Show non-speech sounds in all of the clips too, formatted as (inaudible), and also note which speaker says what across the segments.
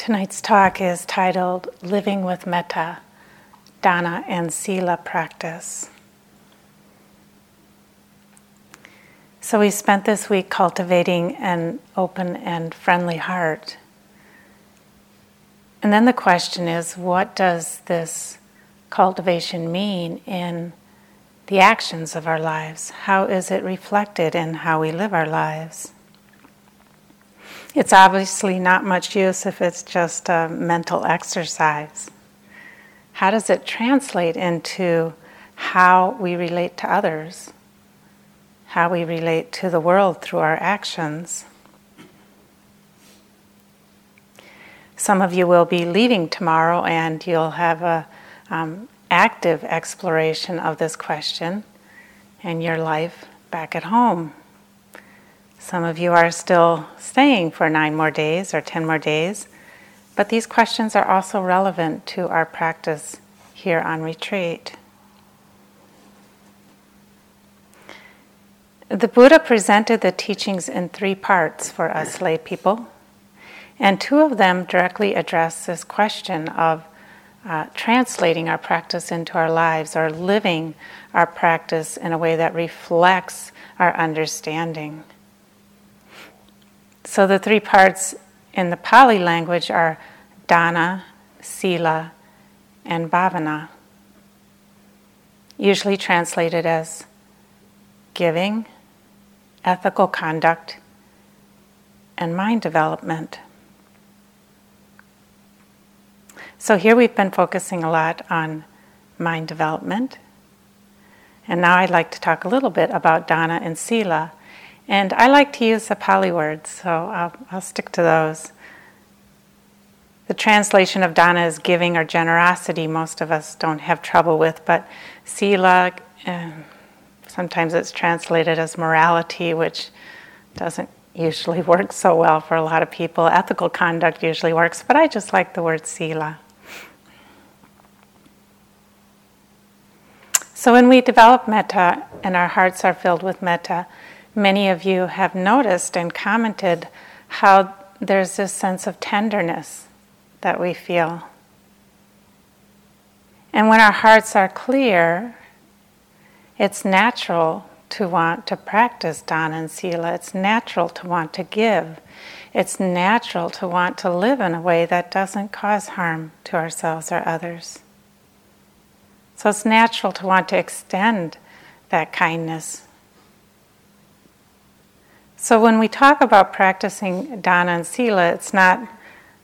Speaker 1: Tonight's talk is titled Living with Metta, Dana and Sila Practice. So, we spent this week cultivating an open and friendly heart. And then the question is what does this cultivation mean in the actions of our lives? How is it reflected in how we live our lives? It's obviously not much use if it's just a mental exercise. How does it translate into how we relate to others? How we relate to the world through our actions? Some of you will be leaving tomorrow and you'll have a um, active exploration of this question in your life back at home. Some of you are still staying for nine more days or ten more days, but these questions are also relevant to our practice here on retreat. The Buddha presented the teachings in three parts for us lay people, and two of them directly address this question of uh, translating our practice into our lives or living our practice in a way that reflects our understanding. So the three parts in the Pali language are dana, sila, and bhavana, usually translated as giving, ethical conduct, and mind development. So here we've been focusing a lot on mind development. And now I'd like to talk a little bit about dana and sila and I like to use the Pali words, so I'll, I'll stick to those. The translation of dana is giving or generosity, most of us don't have trouble with, but sila, uh, sometimes it's translated as morality, which doesn't usually (laughs) work so well for a lot of people. Ethical conduct usually works, but I just like the word sila. So when we develop metta and our hearts are filled with metta, many of you have noticed and commented how there's this sense of tenderness that we feel. And when our hearts are clear, it's natural to want to practice dana and sila. It's natural to want to give. It's natural to want to live in a way that doesn't cause harm to ourselves or others. So it's natural to want to extend that kindness so when we talk about practicing dana and sila, it's not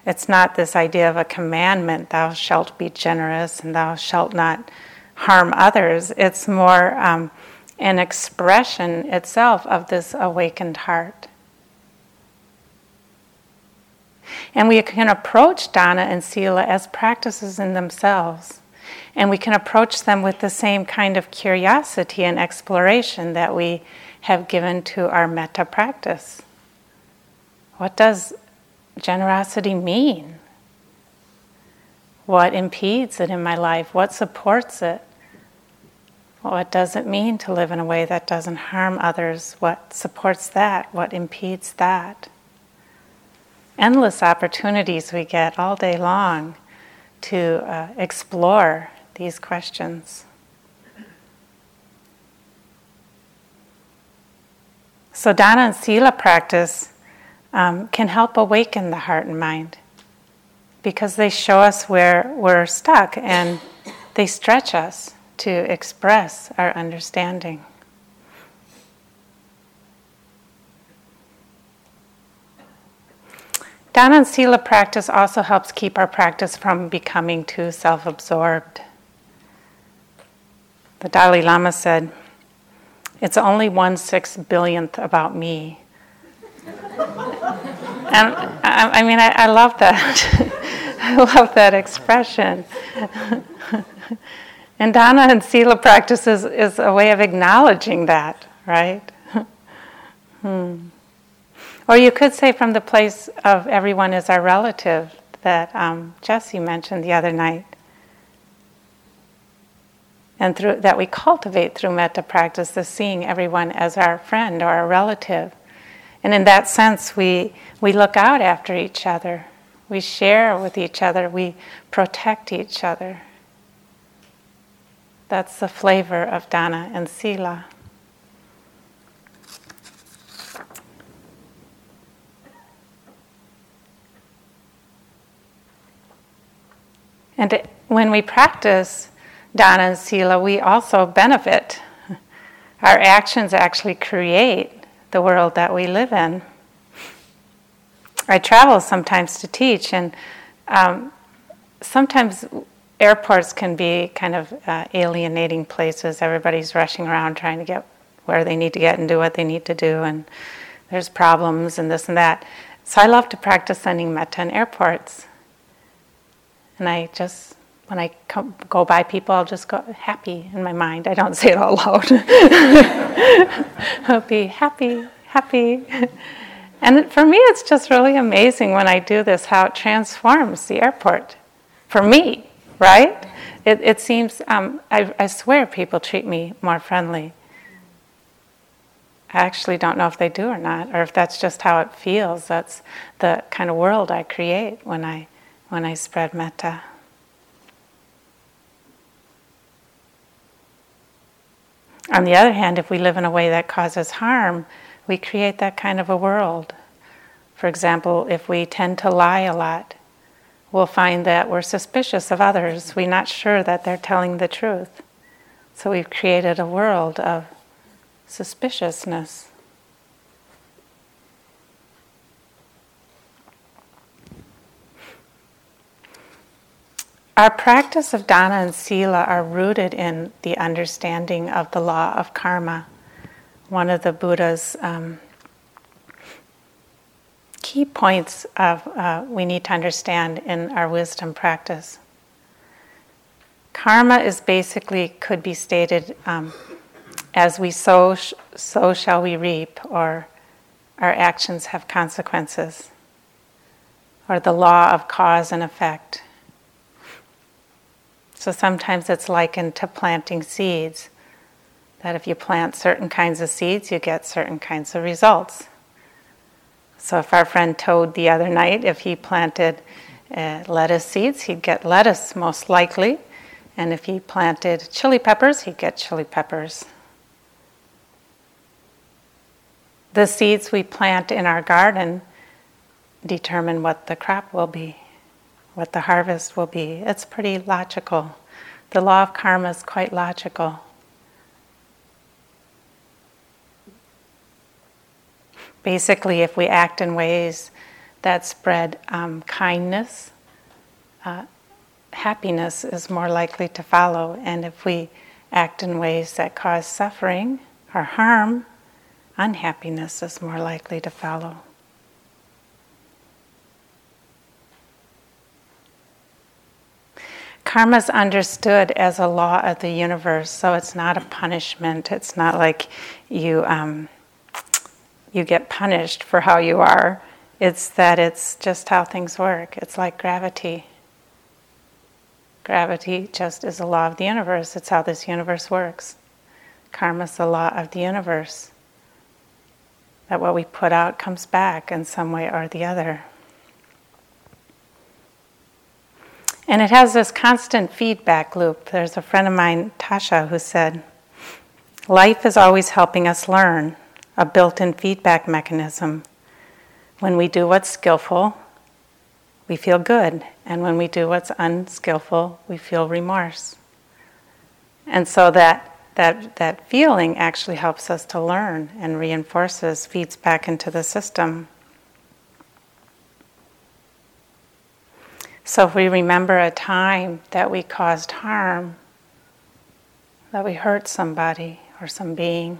Speaker 1: it's not this idea of a commandment, thou shalt be generous and thou shalt not harm others. It's more um, an expression itself of this awakened heart. And we can approach dana and sila as practices in themselves. And we can approach them with the same kind of curiosity and exploration that we have given to our metta practice. What does generosity mean? What impedes it in my life? What supports it? What does it mean to live in a way that doesn't harm others? What supports that? What impedes that? Endless opportunities we get all day long to uh, explore these questions. So, dana and sila practice um, can help awaken the heart and mind because they show us where we're stuck and they stretch us to express our understanding. Dana and Sila practice also helps keep our practice from becoming too self absorbed. The Dalai Lama said, it's only one six billionth about me. and I, I mean, I, I love that. (laughs) I love that expression. (laughs) and dana and sila practices is a way of acknowledging that, right? (laughs) hmm. Or you could say from the place of everyone is our relative that um, Jesse mentioned the other night and through, that we cultivate through metta practice, the seeing everyone as our friend or our relative. And in that sense, we, we look out after each other. We share with each other, we protect each other. That's the flavor of dana and sila. And when we practice dana and sila, we also benefit. Our actions actually create the world that we live in. I travel sometimes to teach, and um, sometimes airports can be kind of uh, alienating places. Everybody's rushing around trying to get where they need to get and do what they need to do, and there's problems and this and that. So I love to practice sending metta in airports. And I just, when I come, go by people, I'll just go happy in my mind. I don't (laughs) say it all loud. I'll be happy, happy. And for me, it's just really amazing when I do this how it transforms the airport. For me, right? It, it seems, um, I, I swear people treat me more friendly. I actually don't know if they do or not, or if that's just how it feels. That's the kind of world I create when I, when I spread metta. On the other hand, if we live in a way that causes harm, we create that kind of a world. For example, if we tend to lie a lot, we'll find that we're suspicious of others. We're not sure that they're telling the truth. So we've created a world of suspiciousness. Our practice of dana and sila are rooted in the understanding of the law of karma one of the Buddha's um, key points of uh, we need to understand in our wisdom practice. Karma is basically could be stated um, as we sow, so shall we reap, or our actions have consequences, or the law of cause and effect. So sometimes it's likened to planting seeds that if you plant certain kinds of seeds, you get certain kinds of results. So, if our friend Toad the other night, if he planted uh, lettuce seeds, he'd get lettuce most likely. And if he planted chili peppers, he'd get chili peppers. The seeds we plant in our garden determine what the crop will be, what the harvest will be. It's pretty logical. The law of karma is quite logical. basically, if we act in ways that spread um, kindness, uh, happiness is more likely to follow. And if we act in ways that cause suffering or harm, unhappiness is more likely to follow. Karma is understood as a law of the universe, so it's not a punishment. It's not like you um, you get punished for how you are. It's that it's just how things work. It's like gravity. Gravity just is a law of the universe. It's how this universe works. Karma is the law of the universe. That what we put out comes back in some way or the other. And it has this constant feedback loop. There's a friend of mine, Tasha, who said, Life is always helping us learn a built in feedback mechanism. When we do what's skillful, we feel good. And when we do what's unskillful, we feel remorse. And so that, that, that feeling actually helps us to learn and reinforces, feeds back into the system. So if we remember a time that we caused harm, that we hurt somebody or some being,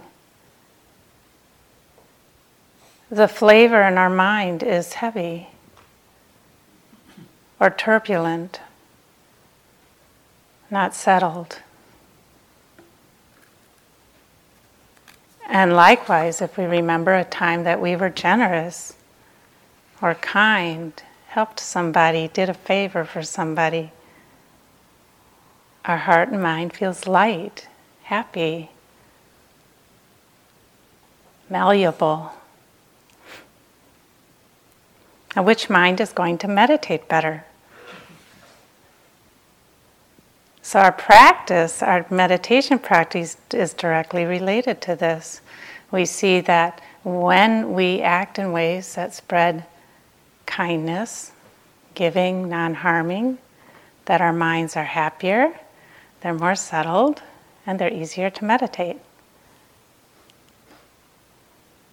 Speaker 1: the flavor in our mind is heavy or turbulent, not settled. And likewise, if we remember a time that we were generous or kind, helped somebody, did a favor for somebody, our heart and mind feels light, happy, malleable. and which mind is going to meditate better. So, our practice, our meditation practice, is directly related to this. We see that when we act in ways that spread kindness, giving, non harming, that our minds are happier, they're more settled, and they're easier to meditate.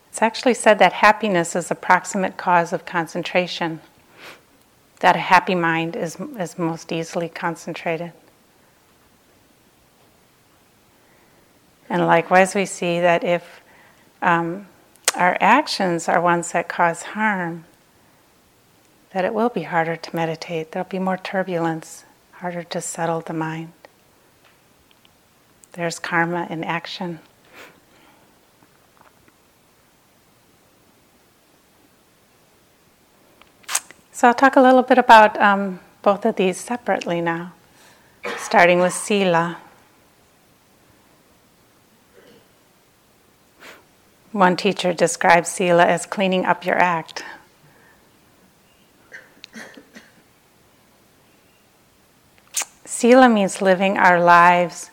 Speaker 1: It's actually said that happiness is the proximate cause of concentration, that a happy mind is, is most easily concentrated. And likewise, we see that if um, our actions are ones that cause harm, that it will be harder to meditate. There'll be more turbulence, harder to settle the mind. There's karma in action. So I'll talk a little bit about um, both of these separately now, starting with sila. One teacher describes sila as cleaning up your act. Sila means living our lives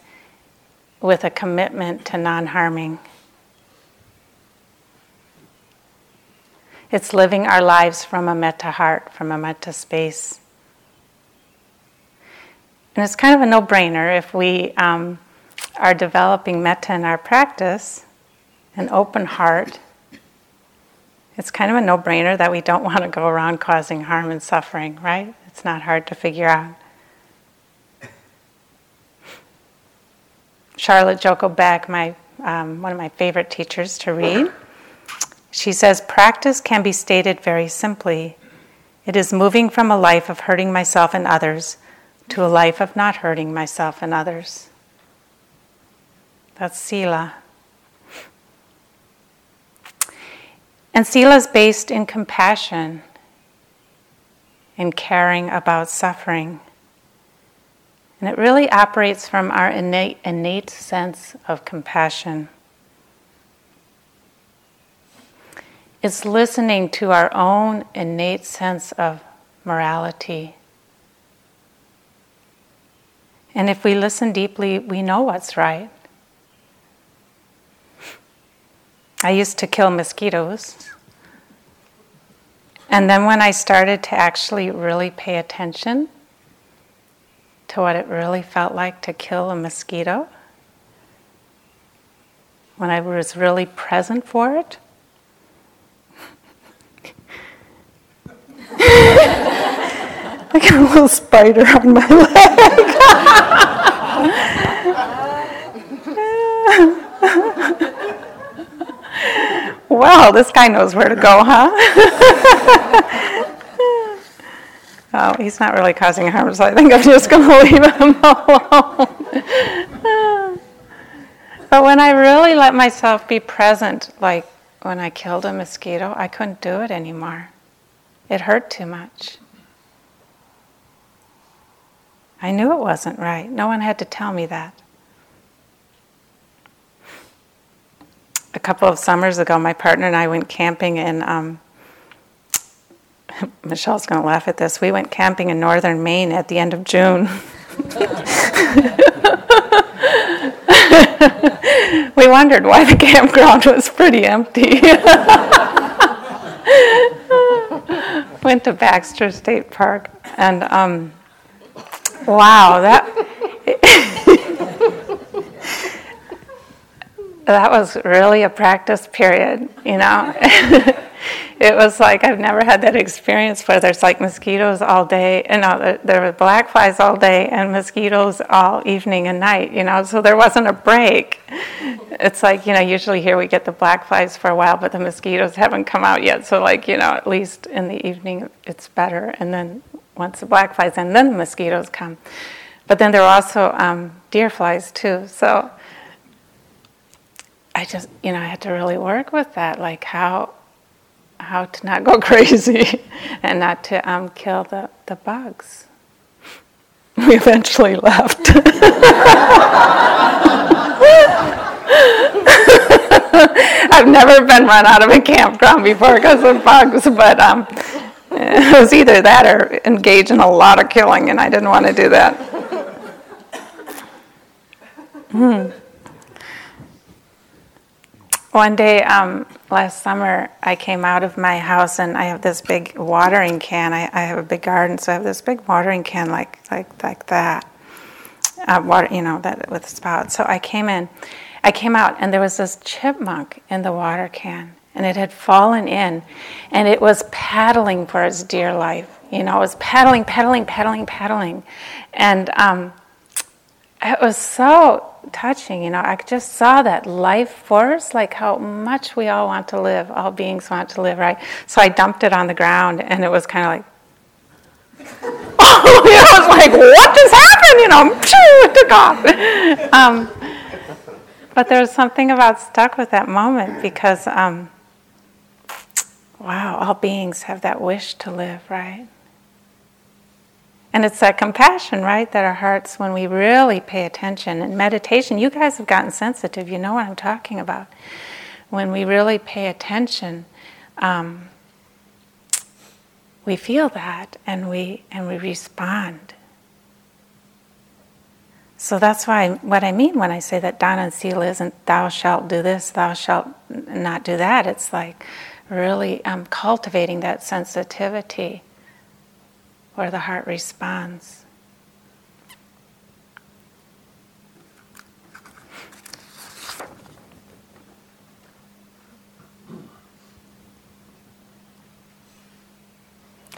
Speaker 1: with a commitment to non harming. It's living our lives from a metta heart, from a metta space. And it's kind of a no brainer if we um, are developing metta in our practice, an open heart. It's kind of a no brainer that we don't (laughs) want to go around causing harm and suffering, right? It's not hard to figure out. Charlotte Joko Beck, my, um, one of my favorite teachers to read, she says, Practice can be stated very simply it is moving from a life of hurting myself and others to a life of not hurting myself and others. That's Sila. And Sila is based in compassion, in caring about suffering. And it really operates from our innate, innate sense of compassion. It's listening to our own innate sense of morality. And if we listen deeply, we know what's right. I used to kill mosquitoes. And then when I started to actually really pay attention to what it really felt like to kill a mosquito, when I was really present for it, (laughs) I got a little spider on my leg. (laughs) well, this guy knows where to go, huh? (laughs) oh, he's not really causing harm, so I think I'm just going (laughs) to leave him alone. (laughs) but when I really let myself be present, like when I killed a mosquito, I couldn't do it anymore. It hurt too much. I knew it wasn't right. No one had to tell me that. A couple of summers ago, my partner and I went camping in. Um, (laughs) Michelle's going to laugh at this. We went camping in northern Maine at the end of June. (laughs) we wondered why the campground was pretty empty. (laughs) went to Baxter State Park, and um, wow, that that was really a practice period, you know. It was like I've never had that experience where there's like mosquitoes all day, you know, there were black flies all day and mosquitoes all evening and night, you know, so there wasn't a break. It's like, you know, usually here we get the black flies for a while, but the mosquitoes haven't come out yet, so like, you know, at least in the evening it's better, and then once the black flies and then the mosquitoes come. But then there are also um, deer flies too, so I just, you know, I had to really work with that, like how how to not go (laughs) crazy and not to um, kill the, the bugs. (laughs) We eventually left. (laughs) I've never been run out of a campground before because of bugs, but um, it was either that or engage in a lot of killing, and I didn't want to do that. hmm. One day um, last summer, I came out of my house and I have this big watering can. I, I have a big garden, so I have this big watering can like like like that, uh, water, you know, that with spouts. So I came in, I came out, and there was this chipmunk in the water can, and it had fallen in, and it was paddling for its dear life. You know, it was paddling, paddling, paddling, paddling, and um, it was so touching. You know, I just saw that life force, like how much we all want to live, all beings want to live, right? So I dumped it on the ground, and it was kind of like, oh, you know, I was like, what just happened? You know, (laughs) it took off. Um, but there was something about stuck with that moment because, um, wow, all beings have that wish to live, right? And it's that compassion, right, that our hearts, when we really pay attention, and meditation, you guys have gotten sensitive, you know what I'm talking about. When we really pay attention, um, we feel that and we, and we respond. So that's why what I mean when I say that dana and sila isn't thou shalt do this, thou shalt not do that. It's like really um, cultivating that sensitivity where the heart responds.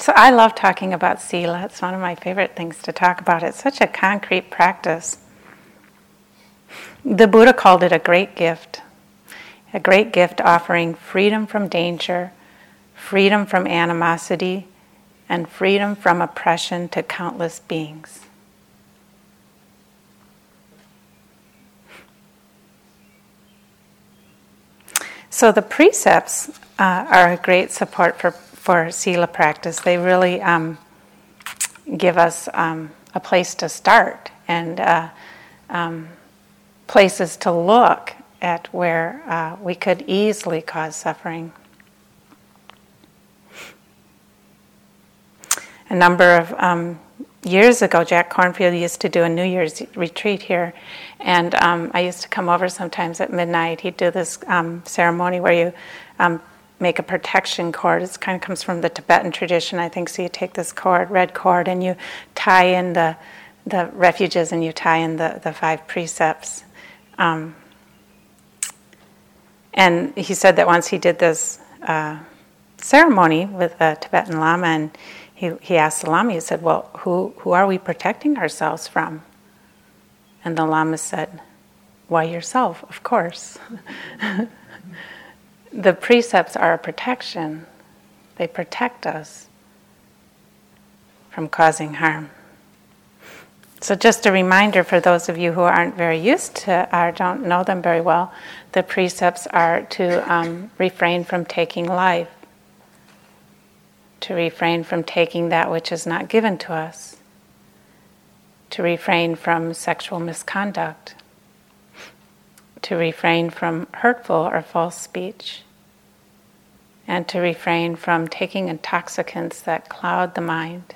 Speaker 1: So I love talking about sila. It's one of my favorite things to talk about. It's such a concrete practice. The Buddha called it a great gift. A great gift offering freedom from danger, freedom from animosity, and freedom from oppression to countless beings. So the precepts uh, are a great support for, for Sila practice. They really um, give us um, a place to start and uh, um, places to look at where uh, we could easily cause suffering. A number of um, years ago, Jack Kornfield used to do a New Year's retreat here, and um, I used to come over sometimes at midnight. He'd do this um, ceremony where you um, make a protection cord. It kind of comes from the Tibetan tradition, I think. So you take this cord, red cord, and you tie in the the refuges, and you tie in the the five precepts. Um, and he said that once he did this uh, ceremony with a Tibetan Lama, and he, he asked the Lama, he said, Well, who, who are we protecting ourselves from? And the Lama said, Why, yourself, of course. (laughs) the precepts are a protection, they protect us from causing harm. So, just a reminder for those of you who aren't very used to or don't know them very well, the precepts are to um, refrain from taking life to refrain from taking that which is not given to us, to refrain from sexual misconduct, to refrain from hurtful or false speech, and to refrain from taking intoxicants that cloud the mind.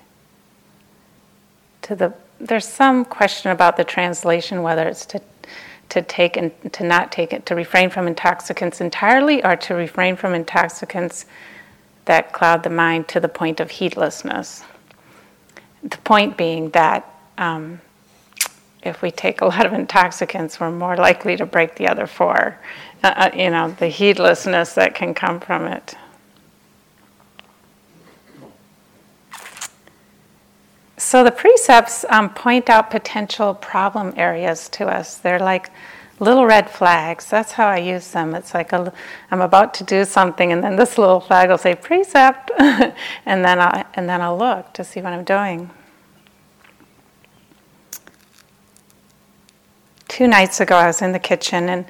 Speaker 1: To the, there's some question about the translation whether it's to to take and to not take it, to refrain from intoxicants entirely, or to refrain from intoxicants that cloud the mind to the point of heedlessness. The point being that um, if we take a lot of intoxicants, we're more likely to break the other four. Uh, uh, you know, the heedlessness that can come from it. So the precepts um, point out potential problem areas to us. They're like little red flags. That's how I use them. It's like i am about to do something, and then this little flag will say precept, (laughs) and then I and then I'll look to see what I'm doing. Two nights ago, I was in the kitchen, and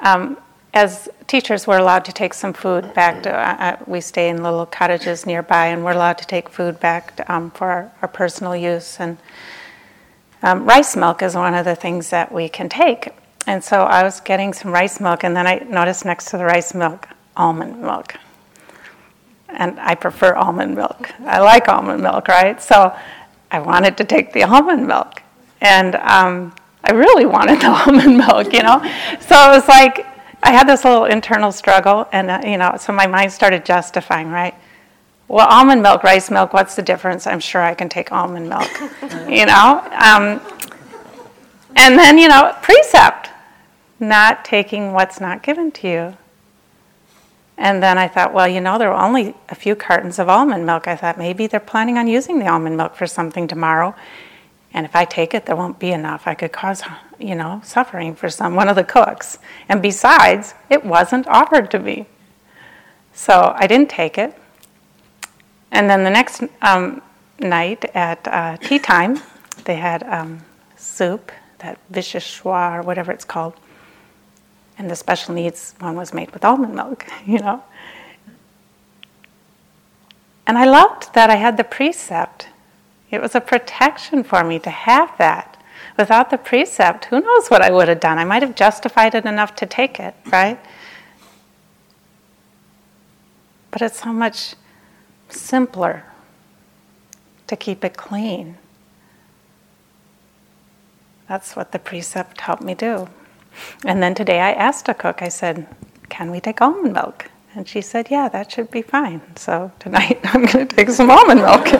Speaker 1: um, as teachers, we're allowed to take some food back. To, uh, uh, we stay in little cottages nearby, and we're allowed to take food back to, um, for our, our, personal use. And um, rice milk is one of the things that we can take. And so I was getting some rice milk, and then I noticed next to the rice milk almond milk. And I prefer almond milk. I like almond milk, right? So I wanted to take the almond milk. And um, I really wanted (laughs) the almond milk, you know? So it was like, I had this little internal struggle, and, uh, you know, so my mind started justifying, right? Well, almond milk, rice milk, what's the difference? I'm sure I can take almond milk, (laughs) you know? Um, and then, you know, precept, not taking what's not given to you. And then I thought, well, you know, there were only a few cartons of almond milk. I thought maybe they're planning on using the almond milk for something tomorrow. And if I take it, there won't be enough. I could cause, you know, suffering for some one of the cooks. And besides, it wasn't offered to me. So I didn't take it. And then the next um, night at uh, tea time, they had um, soup, that vichyssoise or whatever it's called. And the special needs one was made with almond milk, (laughs) you know. And I loved that I had the precept. It was a protection for me to have that. Without the precept, who knows what I would have done? I might have justified it enough to take it, right? But it's so much simpler to keep it clean. That's what the precept helped me do. And then today I asked a cook, I said, Can we take almond milk? And she said, Yeah, that should be fine. So tonight (laughs) I'm going to take some almond milk. (laughs)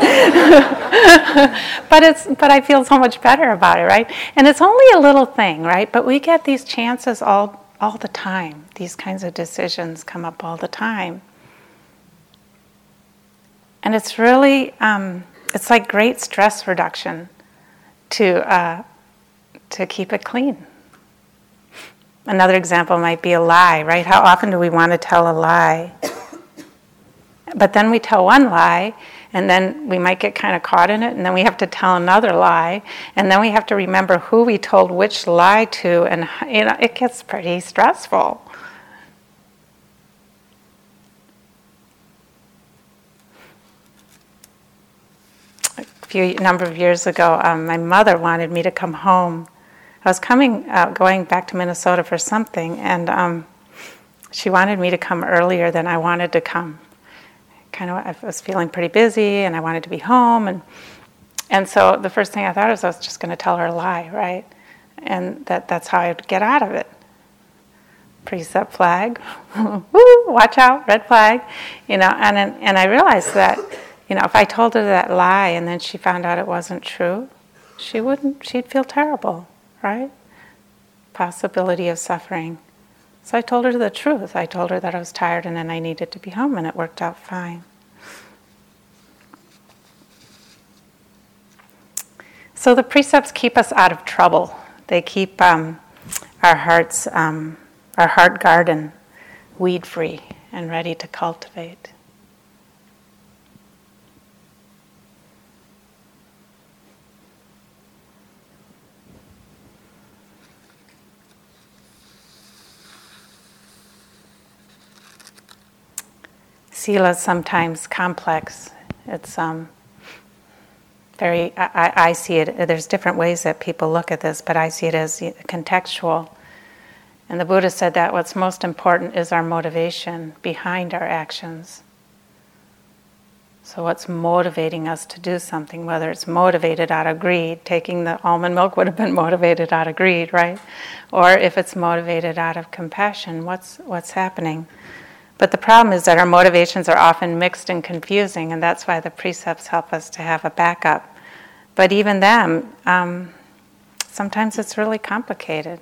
Speaker 1: but, it's, but I feel so much better about it, right? And it's only a little thing, right? But we get these chances all, all the time. These kinds of decisions come up all the time. And it's really, um, it's like great stress reduction to, uh, to keep it clean. Another example might be a lie, right? How often do we want to tell a lie? But then we tell one lie, and then we might get kind of caught in it, and then we have to tell another lie, and then we have to remember who we told which lie to, and you know, it gets pretty stressful. A few number of years ago, um, my mother wanted me to come home. I was coming, uh, going back to Minnesota for something, and um, she wanted me to come earlier than I wanted to come. Kind of, I was feeling pretty busy, and I wanted to be home, and and so the first thing I thought was I was just going to tell her a lie, right? And that that's how I'd get out of it. Precept flag, (laughs) woo, watch out, red flag, you know. And and I realized that you know, if I told her that lie and then she found out it wasn't true, she wouldn't, she'd feel terrible, right? Possibility of suffering. So I told her the truth. I told her that I was tired and then I needed to be home, and it worked out fine. So the precepts keep us out of trouble. They keep um, our hearts, um, our heart garden, weed free and ready to cultivate. Sila is sometimes complex. It's um, very, I, I, see it, there's different ways that people look at this, but I see it as contextual. And the Buddha said that what's most important is our motivation behind our actions. So, what's motivating us to do something, whether it's motivated out of greed, taking the almond milk would have been motivated out of greed, right? Or if it's motivated out of compassion, what's, what's happening? But the problem is that our motivations are often mixed and confusing, and that's why the precepts help us to have a backup. But even then, um, sometimes it's really complicated.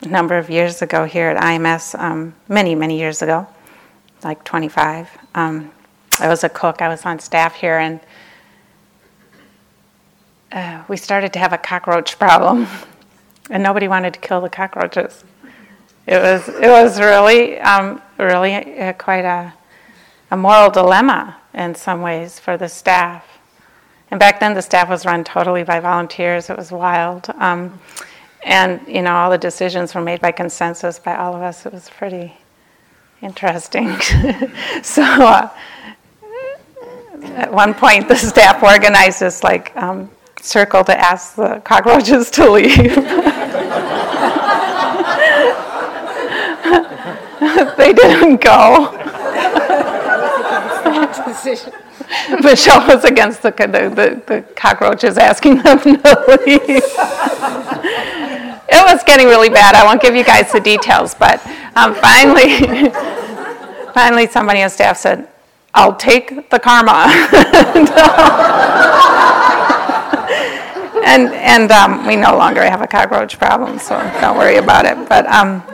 Speaker 1: A number of years ago here at IMS, um, many, many years ago, like 25, um, I was a cook, I was on staff here, and uh, we started to have a cockroach problem, (laughs) and nobody wanted to kill the cockroaches it was it was really um, really uh, quite a, a moral dilemma in some ways for the staff. And back then, the staff was run totally by volunteers. It was wild, um, and you know all the decisions were made by consensus by all of us. It was pretty interesting. (laughs) so. Uh, at one point, the staff organized this like um, circle to ask the cockroaches to leave. (laughs) (laughs) they didn't go. Michelle was against the, the, the, the, cockroaches asking them to leave. it was getting really bad. I won't give you guys the details, but um, finally, (laughs) finally, somebody on staff said, "I'll take the karma." (laughs) and and um, we no longer have a cockroach problem, so don't worry about it. But um,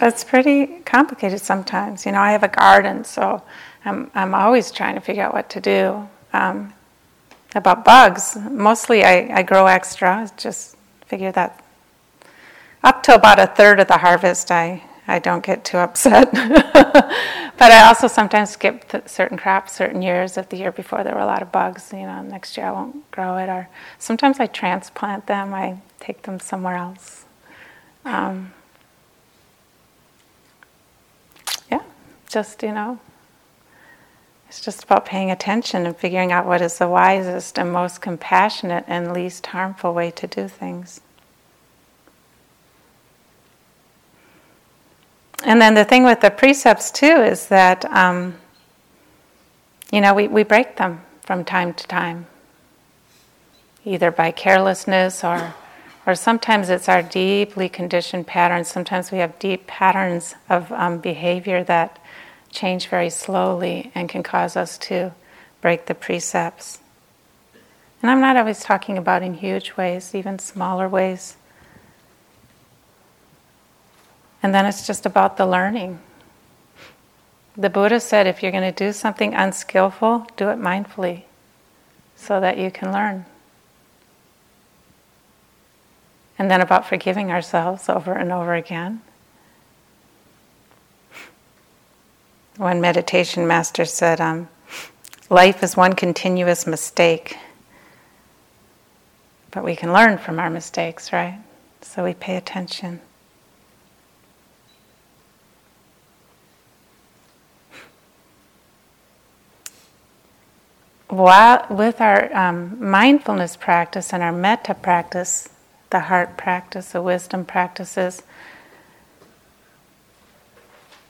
Speaker 1: it's pretty complicated sometimes. You know, I have a garden, so I'm I'm always trying to figure out what to do. Um, about bugs, mostly I, I grow extra. Just figure that up to about a third of the harvest, I I don't get too upset. (laughs) but I also sometimes skip certain crops, certain years. If the year before there were a lot of bugs, you know, next year I won't grow it. Or sometimes I transplant them. I take them somewhere else. Um, yeah, just you know, it's just about paying attention and figuring out what is the wisest and most compassionate and least harmful way to do things. And then the thing with the precepts too is that, um, you know, we, we break them from time to time, either by carelessness or, or sometimes it's our deeply conditioned patterns. Sometimes we have deep patterns of um, behavior that change very slowly and can cause us to break the precepts. And I'm not always talking about in huge ways, even smaller ways. And then it's just about the learning. The Buddha said if you're going to do something unskillful, do it mindfully so that you can learn. And then about forgiving ourselves over and over again. One meditation master said, um, Life is one continuous mistake, but we can learn from our mistakes, right? So we pay attention. while, with our um, mindfulness practice and our metta practice, the heart practice, the wisdom practices,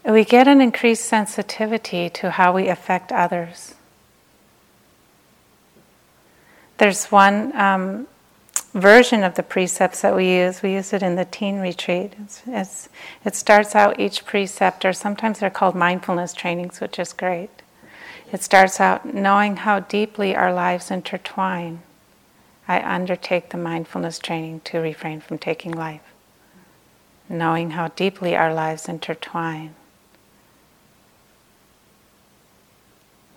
Speaker 1: we get an increased sensitivity to how we affect others. There's one um, version of the precepts that we use. We use it in the teen retreat. It's, it's, it starts out each precept, or sometimes they're called mindfulness trainings, which is great. It starts out knowing how deeply our lives intertwine. I undertake the mindfulness training to refrain from taking life. Knowing how deeply our lives intertwine.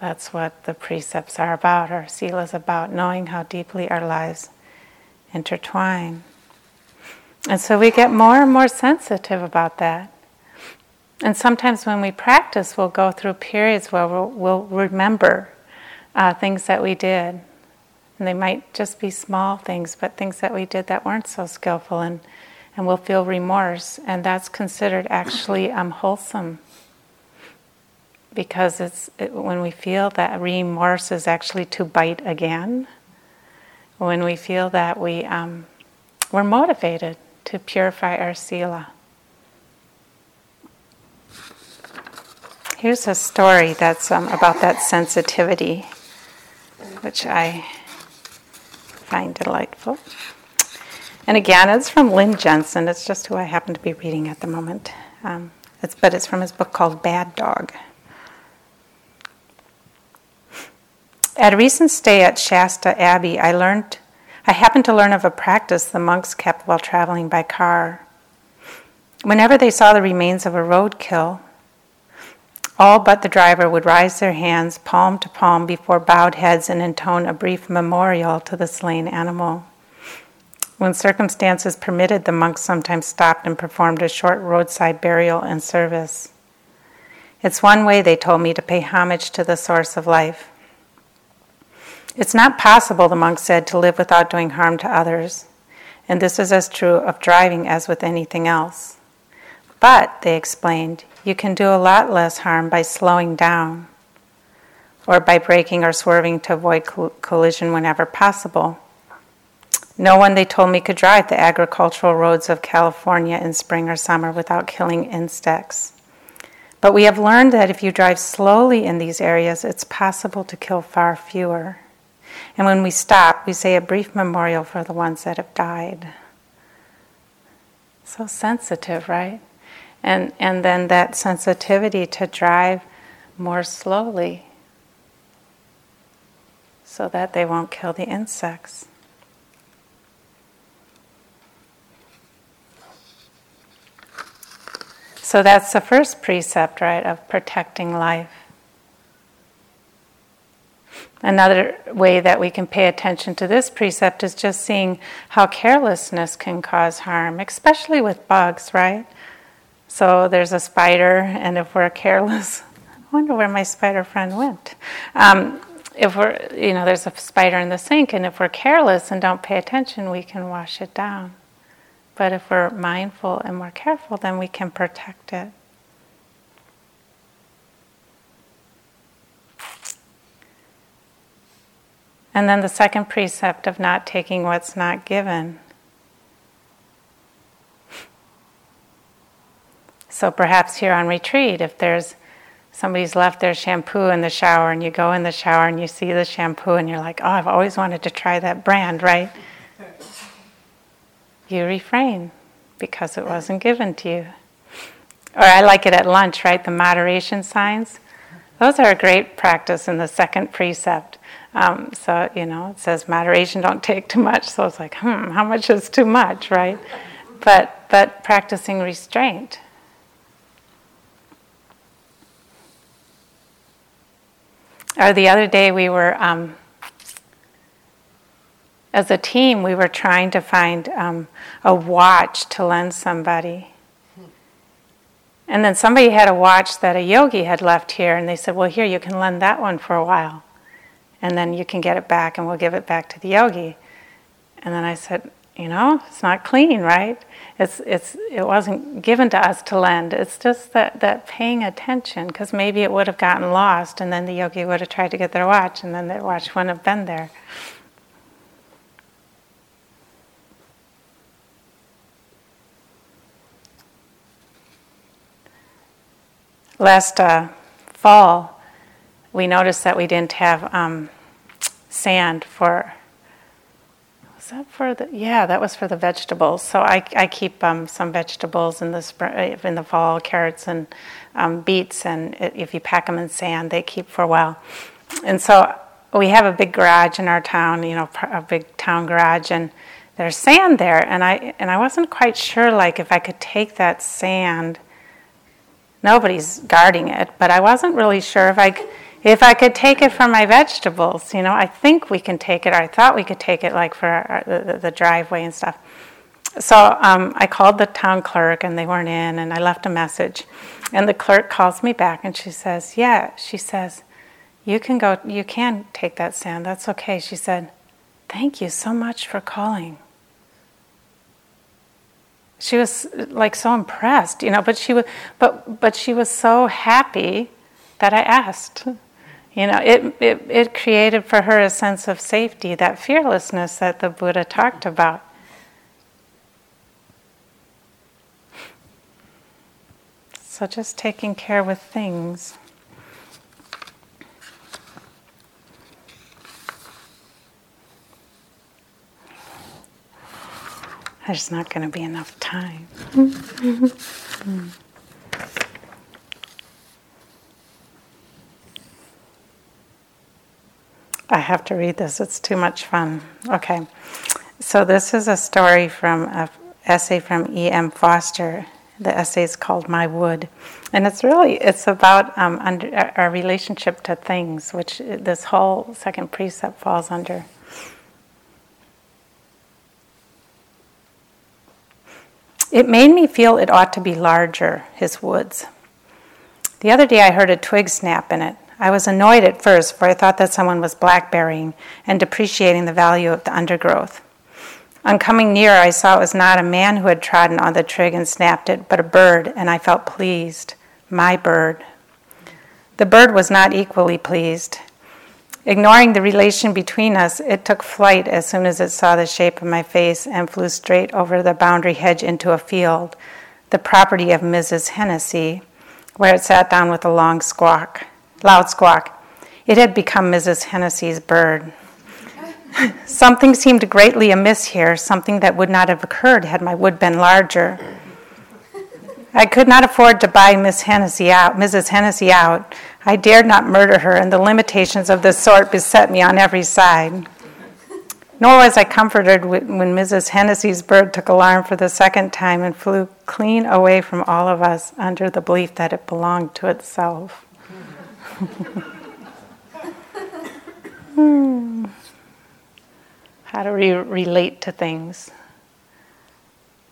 Speaker 1: That's what the precepts are about, or Sila is about, knowing how deeply our lives intertwine. And so we get more and more sensitive about that. And sometimes when we practice, we'll go through periods where we'll, we'll remember uh, things that we did. And they might just be small things, but things that we did that weren't so skillful, and, and we'll feel remorse. And that's considered actually um, wholesome. Because it's it, when we feel that remorse is actually to bite again, when we feel that we, um, we're motivated to purify our sila. Here's a story that's um, about that sensitivity, which I find delightful. And again, it's from Lin Jensen. It's just who I happen to be reading at the moment. Um, it's, but it's from his book called Bad Dog. At a recent stay at Shasta Abbey, I learned, I happened to learn of a practice the monks kept while traveling by car. Whenever they saw the remains of a roadkill, all but the driver would raise their hands palm to palm before bowed heads and intone a brief memorial to the slain animal. When circumstances permitted, the monks sometimes stopped and performed a short roadside burial and service. It's one way, they told me, to pay homage to the source of life. It's not possible, the monk said, to live without doing harm to others, and this is as true of driving as with anything else. But, they explained, you can do a lot less harm by slowing down or by braking or swerving to avoid collision whenever possible. No one, they told me, could drive the agricultural roads of California in spring or summer without killing insects. But we have learned that if you drive slowly in these areas, it's possible to kill far fewer. And when we stop, we say a brief memorial for the ones that have died. So sensitive, right? And, and then that sensitivity to drive more slowly so that they won't kill the insects. So that's the first precept, right, of protecting life. Another way that we can pay attention to this precept is just seeing how carelessness can cause harm, especially with bugs, right? So there's a spider, and if we're careless, (laughs) I wonder where my spider friend went. Um, if we're, you know, there's a spider in the sink, and if we're careless and don't pay attention, we can wash it down. But if we're mindful and more careful, then we can protect it. And then the second precept of not taking what's not given. So perhaps here on retreat, if there's somebody's left their shampoo in the shower and you go in the shower and you see the shampoo and you're like, oh, I've always wanted to try that brand, right? You refrain because it wasn't given to you. Or I like it at lunch, right? The moderation signs. Those are a great practice in the second precept. Um, so, you know, it says moderation, don't take too much. So it's like, hmm, how much is too much, right? But, but practicing restraint. Or the other day we were, um, as a team, we were trying to find um, a watch to lend somebody. And then somebody had a watch that a yogi had left here, and they said, Well, here, you can lend that one for a while and then you can get it back and we'll give it back to the yogi. And then I said, you know, it's not clean, right? It's, it's, it wasn't given to us to lend. It's just that, that paying attention, because maybe it would have gotten lost, and then the yogi would have tried to get their watch, and then their watch wouldn't have been there. Last uh, fall, we noticed that we didn't have um, sand for. Was that for the? Yeah, that was for the vegetables. So I, I keep um, some vegetables in the spring, uh, in the fall, carrots and um, beets, and if you pack them in sand, they keep for a while. And so we have a big garage in our town, you know, a big town garage, and there's sand there, and I and I wasn't quite sure, like, if I could take that sand. Nobody's guarding it, but I wasn't really sure if I if I could take it for my vegetables, you know, I think we can take it, or I thought we could take it like for our, the, the, driveway and stuff. So um, I called the town clerk and they weren't in, and I left a message. And the clerk calls me back and she says, Yeah, she says, you can go, you can take that sand, that's okay. She said, Thank you so much for calling. She was like so impressed, you know, but she was, but, but she was so happy that I asked. You know, it, it, it created for her a sense of safety, that fearlessness that the Buddha talked about. So just taking care with things. There's not going to be enough time. mm. (laughs) I have to read this, it's too much fun. Okay, so this is a story from an essay from E.M. Forster. The essay is called My Wood. And it's really, it's about um, under, our relationship to things, which this whole second precept falls under. It made me feel it ought to be larger, his woods. The other day I heard a twig snap in it. I was annoyed at first, for I thought that someone was blackberrying and depreciating the value of the undergrowth. On coming nearer, I saw it was not a man who had trodden on the twig and snapped it, but a bird, and I felt pleased. My bird. The bird was not equally pleased. Ignoring the relation between us, it took flight as soon as it saw the shape of my face and flew straight over the boundary hedge into a field, the property of Mrs. Hennessy, where it sat down with a long squawk, loud squawk. It had become Mrs. Hennessy's bird. (laughs) something seemed greatly amiss here, something that would not have occurred had my wood been larger. I could not afford to buy Miss Hennessy out, Mrs. Hennessy out. I dared not murder her, and the limitations of this sort beset me on every side. Nor was I comforted when Mrs. Hennessy's bird took alarm for the second time and flew clean away from all of us under the belief that it belonged to itself. (laughs) How do we relate to things?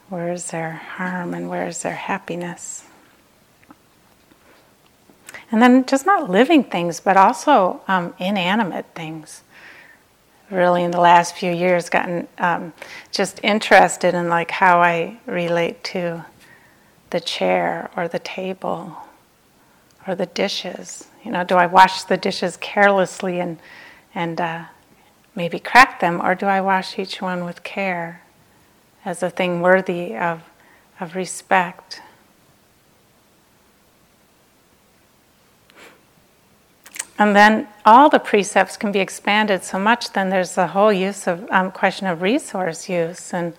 Speaker 1: Where is their harm and where is their happiness? And then just not living things, but also um, inanimate things. Really, in the last few years, gotten um, just interested in like how I relate to the chair or the table or the dishes. You know, do I wash the dishes carelessly and and uh, maybe crack them, or do I wash each one with care? as a thing worthy of, of respect. And then all the precepts can be expanded so much, then there's the whole use of um, question of resource use. And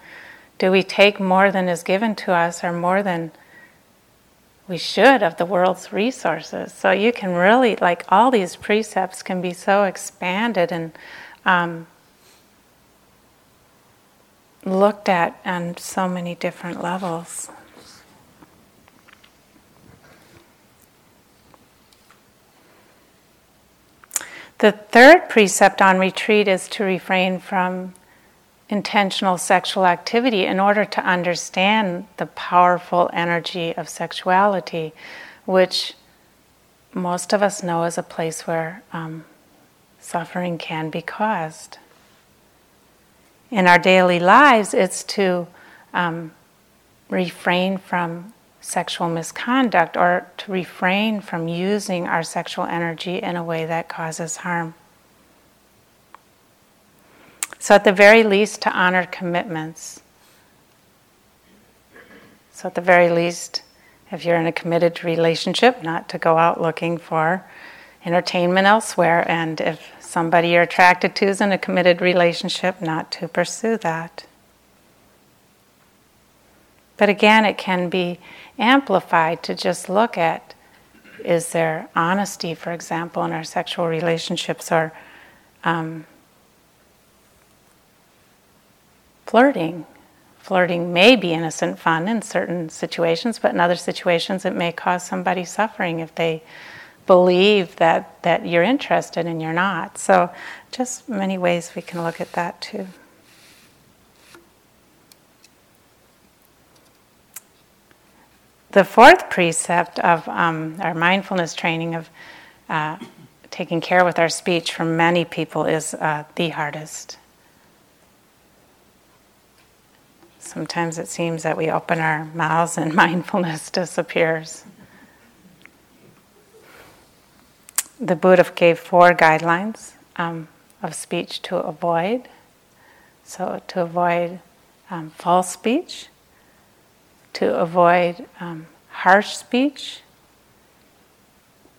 Speaker 1: do we take more than is given to us or more than we should of the world's resources? So you can really, like, all these precepts can be so expanded and um, looked at on so many different levels. The third precept on retreat is to refrain from intentional sexual activity in order to understand the powerful energy of sexuality, which most of us know is a place where um, suffering can be caused in our daily lives, it's to um, refrain from sexual misconduct or to refrain from using our sexual energy in a way that causes harm. So, at the very least, to honor commitments. So, at the very least, if you're in a committed relationship, not to go out looking for entertainment elsewhere, and if somebody you're attracted to is in a committed relationship, not to pursue that. But again, it can be amplified to just look at is there honesty, for example, in our sexual relationships, or um, flirting. Flirting may be innocent fun in certain situations, but in other situations it may cause somebody suffering if they believe that, that you're interested and you're not. So, just many ways we can look at that too. The fourth precept of um, our mindfulness training of uh, taking care with our speech for many people is uh, the hardest. Sometimes it seems that we open our mouths and (laughs) mindfulness disappears. the Buddha gave four guidelines um, of speech to avoid. So, to avoid um, false speech, to avoid um, harsh speech,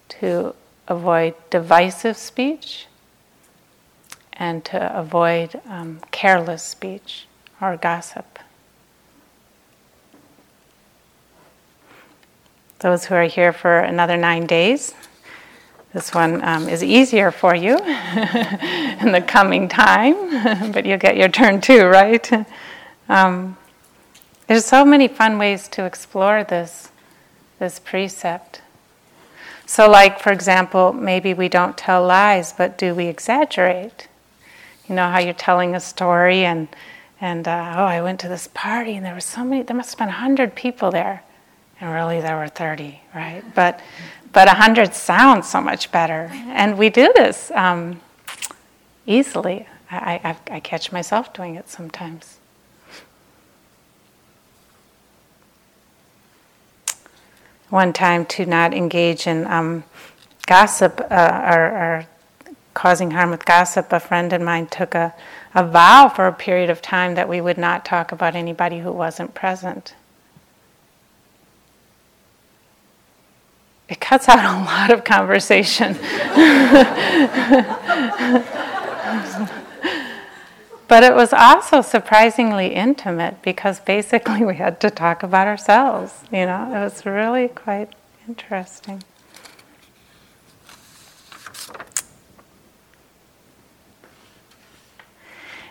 Speaker 1: to avoid divisive speech, and to avoid um, careless speech or gossip. Those who are here for another nine days, this one um, is easier for you (laughs) in the coming time, (laughs) but you'll get your turn too, right? Um, there's so many fun ways to explore this, this precept. So, like, for example, maybe we don't tell lies, but do we exaggerate? You know how you're telling a story and, and uh, oh, I went to this party and there were so many, there must have been 100 people there. And really, there were 30, right? But but 100 sounds so much better. And we do this um, easily. I, I, I catch myself doing it sometimes. One time to not engage in um, gossip uh, or, or, causing harm with gossip, a friend of mine took a, a vow for a period of time that we would not talk about anybody who wasn't present. It cuts out a lot of conversation. but it was also surprisingly intimate because basically we had to talk about ourselves. You know, it was really quite interesting.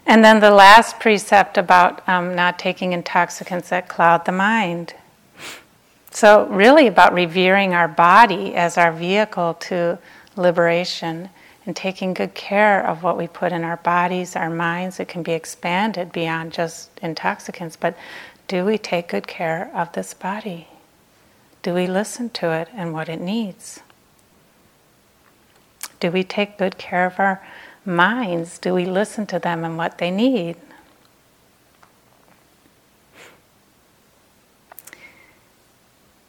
Speaker 1: And then the last precept about um, not taking intoxicants that cloud the mind. So, really, about revering our body as our vehicle to liberation and taking good care of what we put in our bodies, our minds. It can be expanded beyond just intoxicants, but do we take good care of this body? Do we listen to it and what it needs? Do we take good care of our minds do we listen to them and what they need?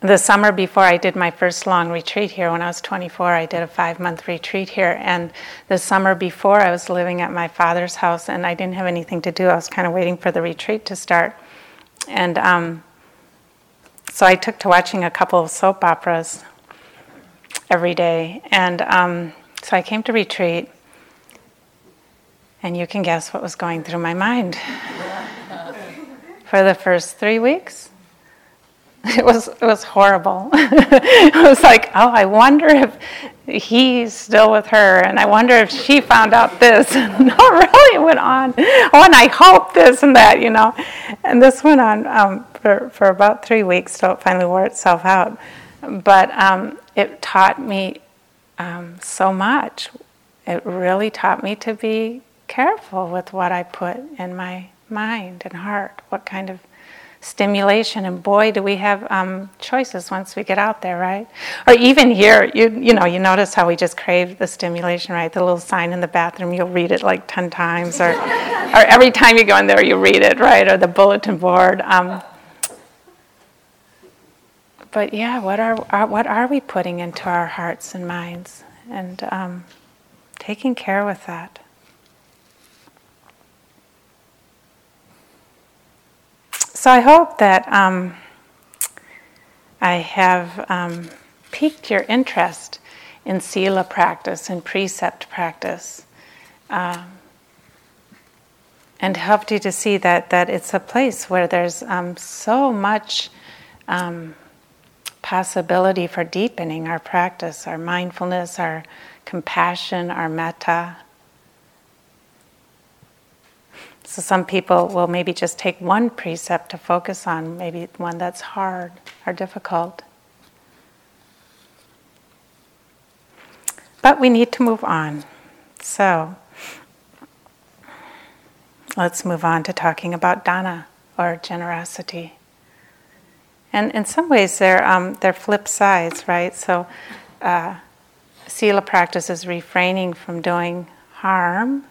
Speaker 1: The summer before I did my first long retreat here, when I was 24, I did a five month retreat here. And the summer before, I was living at my father's house and I didn't have anything to do. I was kind of waiting for the retreat to start. And um, so I took to watching a couple of soap operas every day. And um, so I came to retreat and you can guess what was going through my mind. (laughs) For the first three weeks, (laughs) it was it was horrible. (laughs) it was like, oh, I wonder if he's still with her, and I wonder if she found out this. (laughs) no, really, it went on. Oh, and I hope this and that, you know. And this went on um, for for about three weeks till it finally wore itself out. But um, it taught me um, so much. It really taught me to be careful with what I put in my mind and heart, what kind of stimulation. And boy, do we have um, choices once we get out there, right? Or even here, you you know, you notice how we just crave the stimulation, right? The little sign in the bathroom, you'll read it like ten times, or (laughs) or every time you go in there, you read it, right? Or the bulletin board. Um, but yeah, what are, are, what are we putting into our hearts and minds, and um, taking care with that. So I hope that um, I have um, piqued your interest in Sila practice and precept practice. Um, and helped you to see that, that it's a place where there's um, so much um, possibility for deepening our practice, our mindfulness, our compassion, our metta. So some people will maybe just take one precept to focus on, maybe one that's hard or difficult. But we need to move on. So let's move on to talking about dana or generosity. And in some ways, they're, um, they're flip sides, right? So, uh, Sila practice is refraining from doing harm,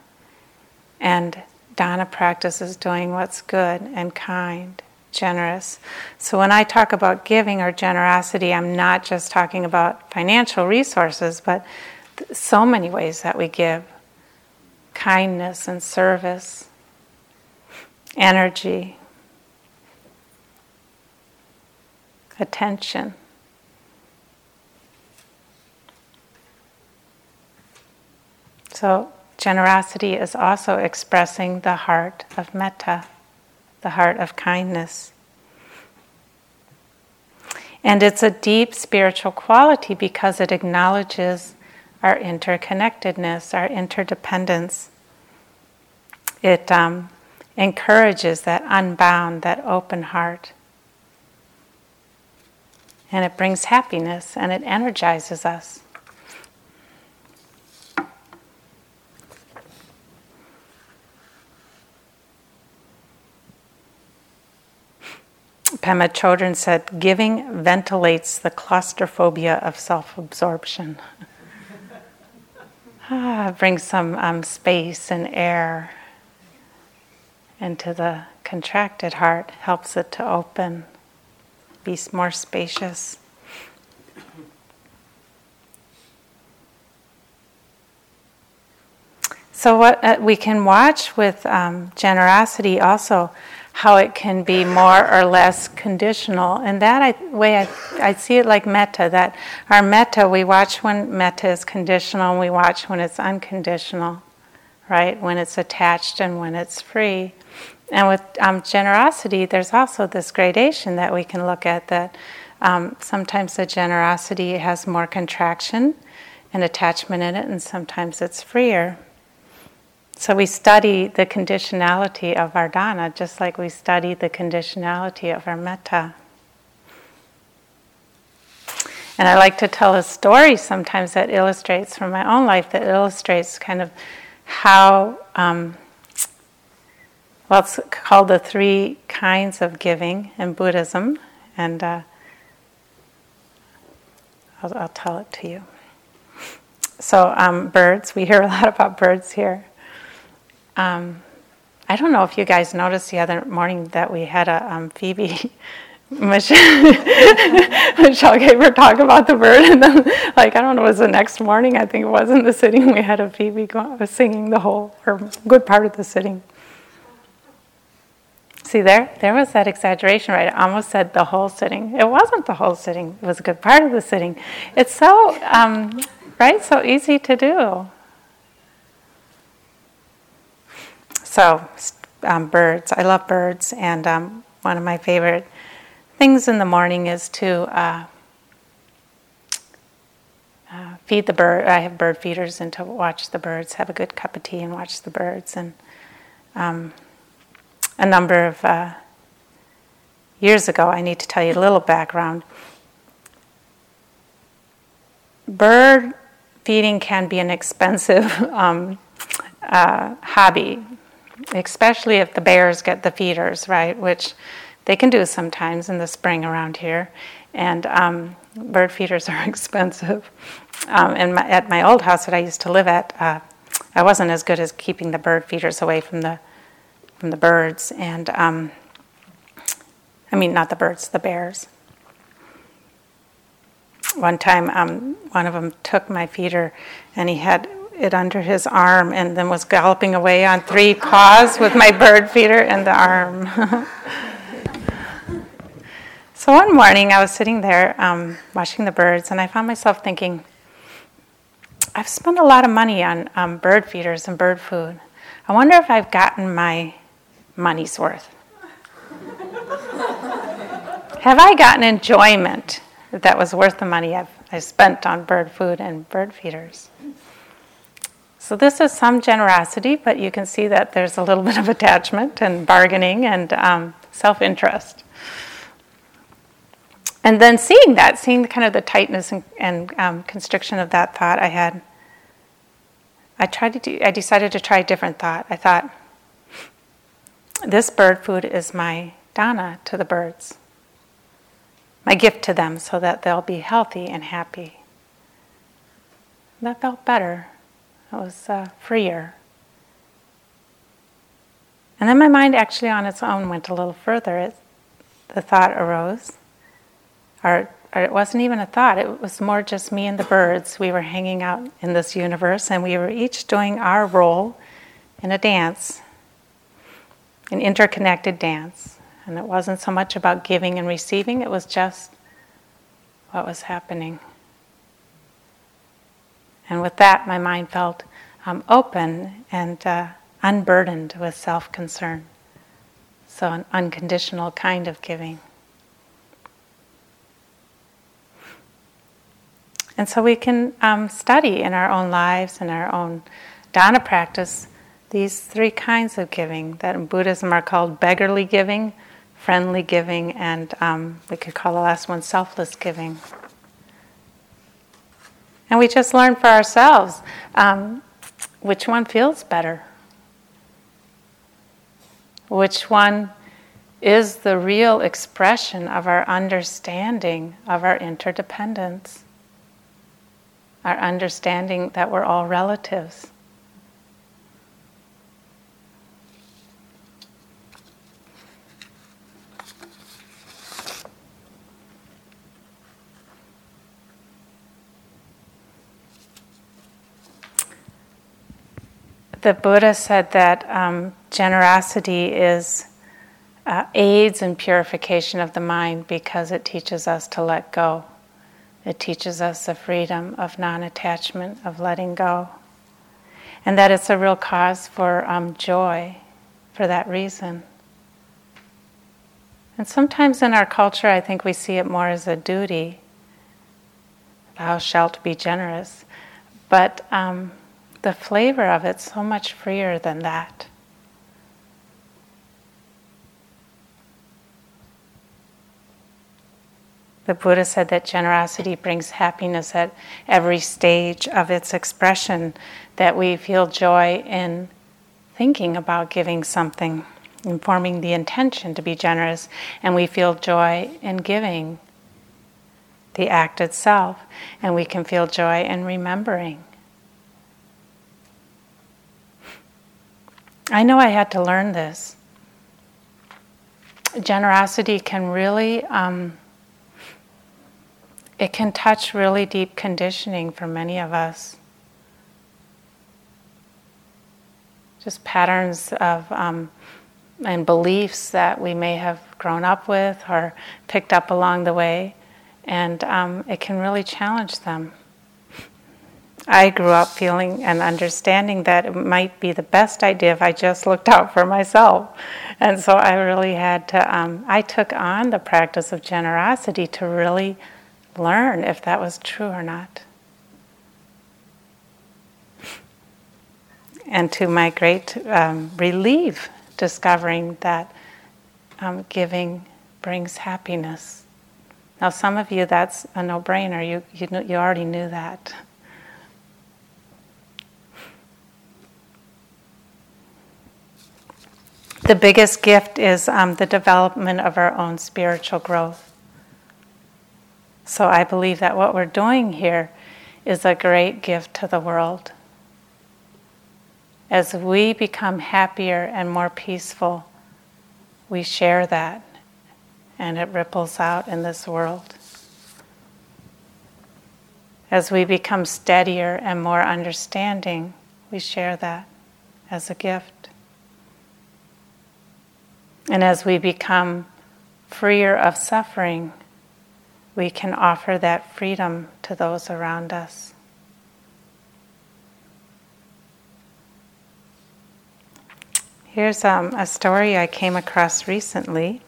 Speaker 1: and Dana practice is doing what's good and kind, generous. So when I talk about giving or generosity, I'm not just talking about financial resources, but so many ways that we give kindness and service, energy, attention. So Generosity is also expressing the heart of metta, the heart of kindness. And it's a deep spiritual quality because it acknowledges our interconnectedness, our interdependence. It um, encourages that unbound, that open heart. And it brings happiness and it energizes us. Pema Chodron said, giving ventilates the claustrophobia of self absorption. (laughs) ah, brings some um, space and air into the contracted heart, helps it to open, be more spacious. So, what uh, we can watch with um, generosity also how it can be more or less conditional. And that I, way I, I see it like metta, that our metta, we watch when metta is conditional and we watch when it's unconditional, right? When it's attached and when it's free. And with um, generosity, there's also this gradation that we can look at that um, sometimes the generosity has more contraction and attachment in it, and sometimes it's freer. So we study the conditionality of our dana just like we study the conditionality of our metta. And I like to tell a story sometimes that illustrates from my own life, that illustrates kind of how, um, well, it's called the three kinds of giving in Buddhism. And uh, I'll, I'll, tell it to you. So, um, birds, we hear a lot about birds here. Um, I don't know if you guys noticed the other morning that we had a um, Phoebe. (laughs) Michelle, (laughs) Michelle gave her talk about the bird, and then, like, I don't know, it was the next morning, I think it was in the sitting, we had a Phoebe singing the whole, or good part of the sitting. See, there, there was that exaggeration, right? I almost said the whole sitting. It wasn't the whole sitting, it was a good part of the sitting. It's so, um, right, so easy to do. So, um, birds. I love birds, and um, one of my favorite things in the morning is to uh, uh, feed the bird. I have bird feeders, and to watch the birds, have a good cup of tea, and watch the birds. And um, a number of uh, years ago, I need to tell you a little background. Bird feeding can be an expensive (laughs) um, uh, hobby especially if the bears get the feeders, right? Which they can do sometimes in the spring around here. And um, bird feeders (laughs) are expensive. Um, and my, at my old house that I used to live at, uh, I wasn't as good as keeping the bird feeders away from the from the birds. And um, I mean, not the birds, the bears. One time, um, one of them took my feeder, and he had it under his arm and then was galloping away on three paws with my bird feeder in the arm. (laughs) so one morning I was sitting there um, watching the birds and I found myself thinking, I've spent a lot of money on um, bird feeders and bird food. I wonder if I've gotten my money's worth. (laughs) Have I gotten enjoyment that was worth the money I've, I spent on bird food and bird feeders? So this is some generosity, but you can see that there's a little (laughs) bit of attachment and bargaining and um, self-interest. And then seeing that, seeing kind of the tightness and, and um, constriction of that thought, I had. I tried to. Do, I decided to try a different thought. I thought, this bird food is my dana to the birds, my gift to them, so that they'll be healthy and happy. That felt better. It was uh, freer. And then my mind actually on its own went a little further. It, the thought arose, or, or, it wasn't even a thought, it was more just me and the birds. We were hanging out in this universe and we were each doing our role in a dance, an interconnected dance. And it wasn't so much about giving and receiving, it was just what was happening. And with that, my mind felt um, open and uh, unburdened with self concern. So, an unconditional kind of giving. And so we can um, study in our own lives, in our own dana practice, these three kinds of giving that in Buddhism are called beggarly giving, friendly giving, and um, we could call the last one selfless giving. And we just learn for ourselves um, which one feels better, which one is the real expression of our understanding of our interdependence, our understanding that we're all relatives. The Buddha said that um, generosity is uh, aids in purification of the mind because it teaches us to let go. It teaches us the freedom of non attachment, of letting go. And that it's a real cause for um, joy for that reason. And sometimes in our culture, I think we see it more as a duty. Thou shalt be generous. But um, the flavor of it so much freer than that. The Buddha said that generosity brings happiness at every stage of its expression, that we feel joy in thinking about giving something, in forming the intention to be generous, and we feel joy in giving the act itself, and we can feel joy in remembering. I know I had to learn this. Generosity can really, um, it can touch really deep conditioning for many of us. Just patterns of um, and beliefs that we may have grown up with or picked up along the way, and um, it can really challenge them. I grew up feeling and understanding that it might be the best idea if I just looked out for myself. And so I really had to, um, I took on the practice of generosity to really learn if that was true or not. And to my great um, relief, discovering that um, giving brings happiness. Now, some of you, that's a no brainer. You, you, you already knew that. The biggest gift is um, the development of our own spiritual growth. So I believe that what we're doing here is a great gift to the world. As we become happier and more peaceful, we share that and it ripples out in this world. As we become steadier and more understanding, we share that as a gift. And as we become freer of suffering, we can offer that freedom to those around us. Here's um, a story I came across recently.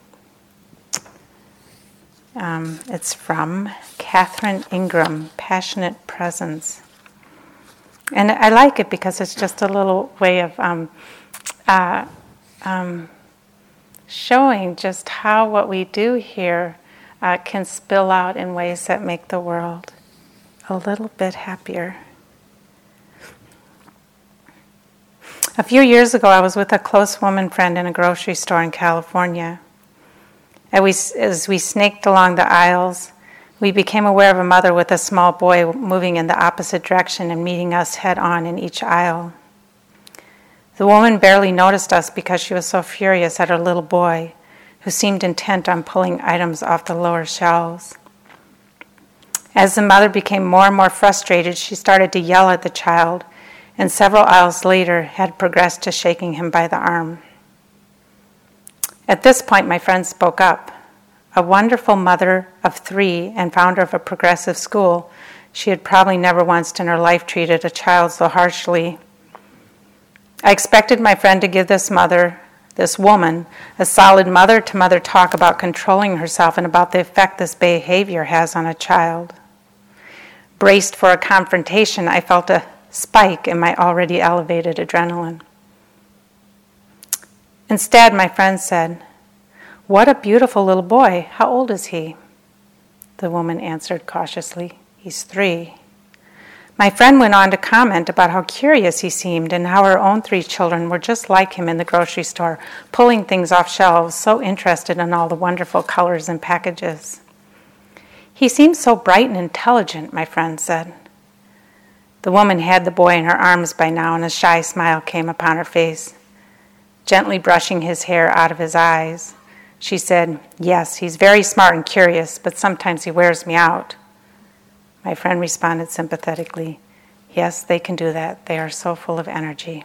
Speaker 1: Um, it's from Catherine Ingram, Passionate Presence. And I like it because it's just a little way of um, uh, um, showing just how what we do here uh, can spill out in ways that make the world a little bit happier. A few years ago, I was with a close woman friend in a grocery store in California. As we, as we snaked along the aisles, we became aware of a mother with a small boy moving in the opposite direction and meeting us head on in each aisle. The woman barely noticed us because she was so furious at her little boy, who seemed intent on pulling items off the lower shelves. As the mother became more and more frustrated, she started to yell at the child, and several aisles later had progressed to shaking him by the arm. At this point, my friend spoke up. A wonderful mother of three and founder of a progressive school, she had probably never once in her life treated a child so harshly I expected my friend to give this mother, this woman, a solid mother to mother talk about controlling herself and about the effect this behavior has on a child. Braced for a confrontation, I felt a spike in my already elevated adrenaline. Instead, my friend said, What a beautiful little boy. How old is he? The woman answered cautiously, He's three. My friend went on to comment about how curious he seemed and how her own three children were just like him in the grocery store, pulling things off shelves, so interested in all the wonderful colors and packages. He seems so bright and intelligent, my friend said. The woman had the boy in her arms by now, and a shy smile came upon her face. Gently brushing his hair out of his eyes, she said, Yes, he's very smart and curious, but sometimes he wears me out. My friend responded sympathetically, Yes, they can do that. They are so full of energy.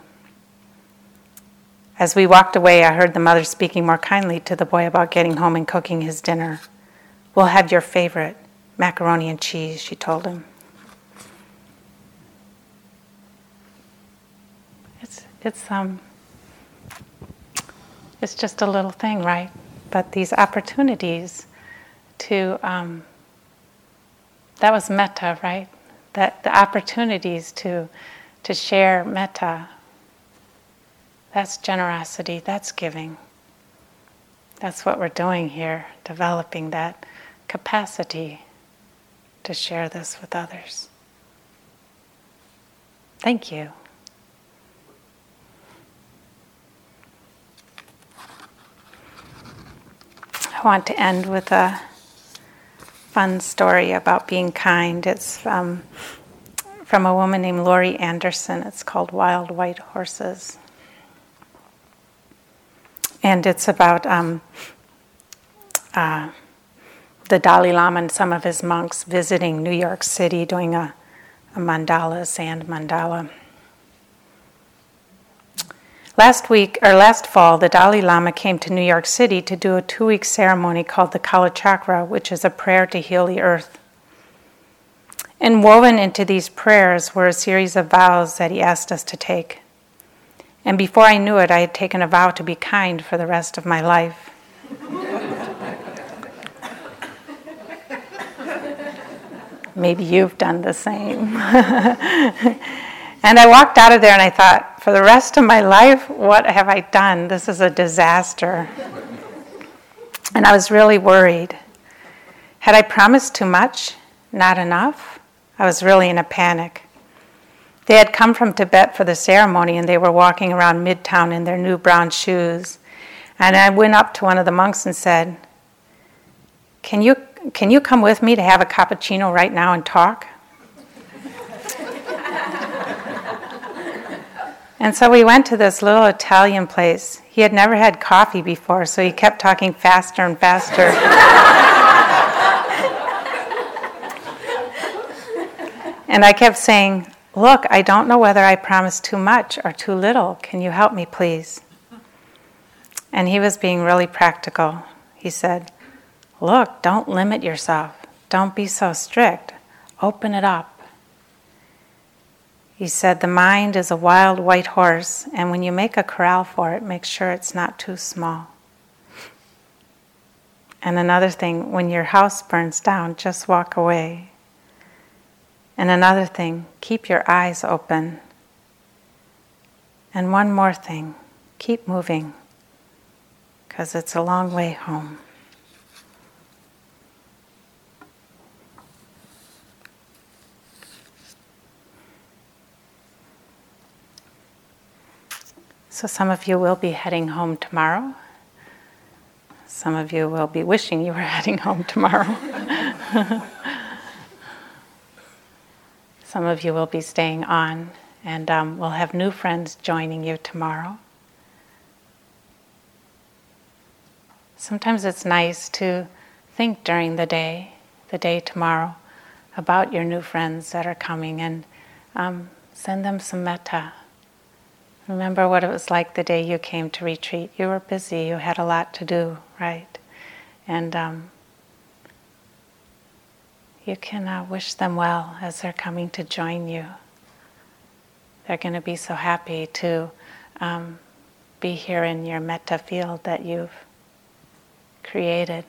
Speaker 1: As we walked away, I heard the mother speaking more kindly to the boy about getting home and cooking his dinner. We'll have your favorite macaroni and cheese, she told him. It's, it's, um, it's just a little thing, right? But these opportunities to, um, that was metta, right? That the opportunities to, to share metta that's generosity, that's giving. That's what we're doing here, developing that capacity to share this with others. Thank you. I want to end with a fun story about being kind. It's um, from a woman named Laurie Anderson. It's called Wild White Horses and it's about um, uh, the Dalai Lama and some of his monks visiting New York City doing a, a mandala, sand mandala. Last week, or last fall, the Dalai Lama came to New York City to do a two week ceremony called the Kala Chakra, which is a prayer to heal the earth. And woven into these prayers were a series of vows that he asked us to take. And before I knew it, I had taken a vow to be kind for the rest of my life. (laughs) Maybe you've done the same. (laughs) and I walked out of there and I thought, for the rest of my life, what have I done? This is a disaster. And I was really worried. Had I promised too much? Not enough? I was really in a panic. They had come from Tibet for the ceremony and they were walking around Midtown in their new brown shoes. And I went up to one of the monks and said, Can you, can you come with me to have a cappuccino right now and talk? And so we went to this little Italian place. He had never had coffee before, so he kept talking faster and faster. (laughs) and I kept saying, Look, I don't know whether I promised too much or too little. Can you help me, please? And he was being really practical. He said, Look, don't limit yourself. Don't be so strict. Open it up. He said, The mind is a wild white horse, and when you make a corral for it, make sure it's not too small. And another thing, when your house burns down, just walk away. And another thing, keep your eyes open. And one more thing, keep moving, because it's a long way home. So, some of you will be heading home tomorrow. Some of you will be wishing you were (laughs) heading home tomorrow. Some of you will be staying on, and um, we'll have new friends joining you tomorrow. Sometimes it's nice to think during the day, the day tomorrow, about your new friends that are coming and um, send them some metta. Remember what it was like the day you came to retreat. You were busy, you had a lot to do, right? And um, you can uh, wish them well as they're coming to join you. They're going to be so happy to um, be here in your metta field that you've created.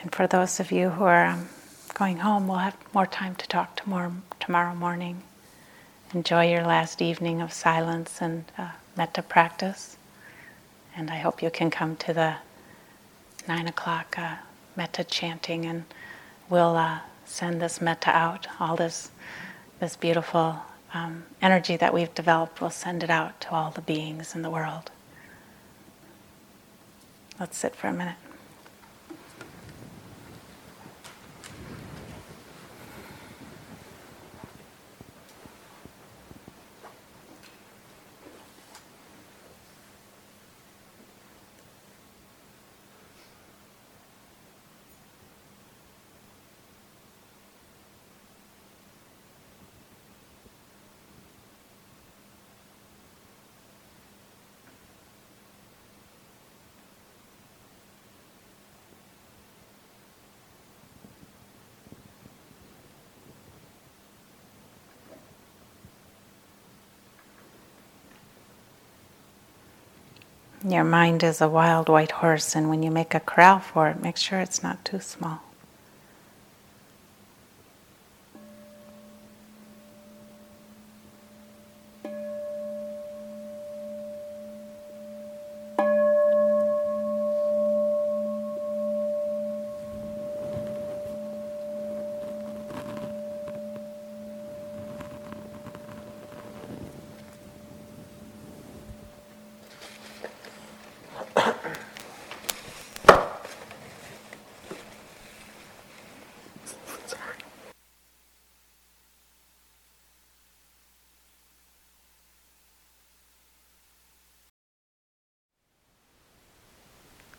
Speaker 1: And for those of you who are um, going home, we'll have more time to talk tomorrow, tomorrow morning. Enjoy your last evening of silence and uh, metta practice. And I hope you can come to the nine o'clock uh, metta chanting, and we'll uh, send this metta out. All this, this beautiful um, energy that we've developed, we'll send it out to all the beings in the world. Let's sit for a minute. Your mind is a wild white horse, and when you make a corral for it, make sure it's not too small.